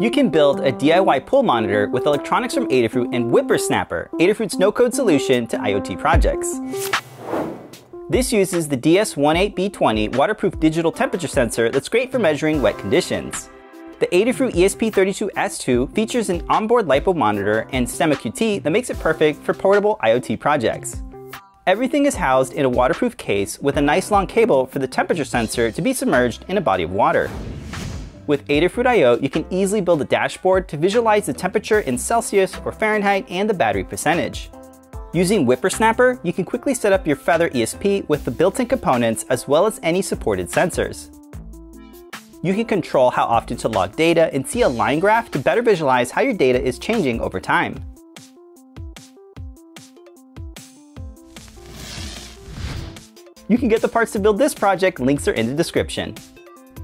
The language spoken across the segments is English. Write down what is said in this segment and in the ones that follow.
You can build a DIY pool monitor with electronics from Adafruit and WipperSnapper, Adafruit's no-code solution to IoT projects. This uses the DS18B20 waterproof digital temperature sensor that's great for measuring wet conditions. The Adafruit ESP32S2 features an onboard LiPo monitor and STEMMA QT that makes it perfect for portable IoT projects. Everything is housed in a waterproof case with a nice long cable for the temperature sensor to be submerged in a body of water. With Adafruit I.O., you can easily build a dashboard to visualize the temperature in Celsius or Fahrenheit and the battery percentage. Using WipperSnapper, you can quickly set up your Feather ESP with the built-in components as well as any supported sensors. You can control how often to log data and see a line graph to better visualize how your data is changing over time. You can get the parts to build this project, links are in the description.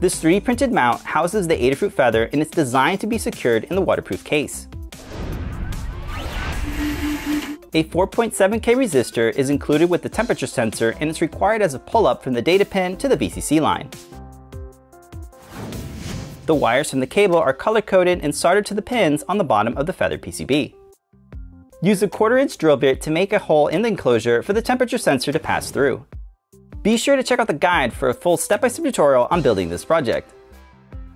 This 3D printed mount houses the Adafruit Feather and it's designed to be secured in the waterproof case. A 4.7K resistor is included with the temperature sensor and it's required as a pull-up from the data pin to the VCC line. The wires from the cable are color-coded and soldered to the pins on the bottom of the Feather PCB. Use a quarter inch drill bit to make a hole in the enclosure for the temperature sensor to pass through. Be sure to check out the guide for a full step-by-step -step tutorial on building this project.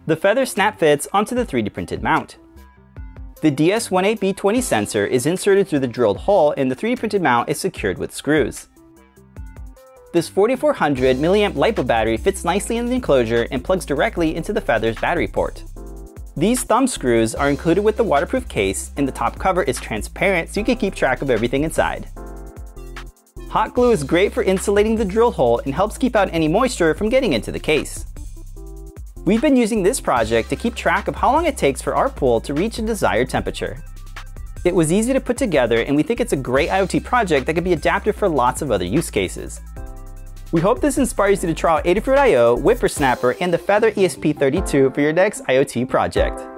The Feather snap fits onto the 3D printed mount. The DS18B20 sensor is inserted through the drilled hole and the 3D printed mount is secured with screws. This 4400 mAh LiPo battery fits nicely in the enclosure and plugs directly into the Feather's battery port. These thumb screws are included with the waterproof case and the top cover is transparent so you can keep track of everything inside. Hot glue is great for insulating the drill hole and helps keep out any moisture from getting into the case. We've been using this project to keep track of how long it takes for our pool to reach a desired temperature. It was easy to put together and we think it's a great IoT project that could be adapted for lots of other use cases. We hope this inspires you to try out Adafruit IO, WipperSnapper, and the Feather ESP32 for your next IoT project.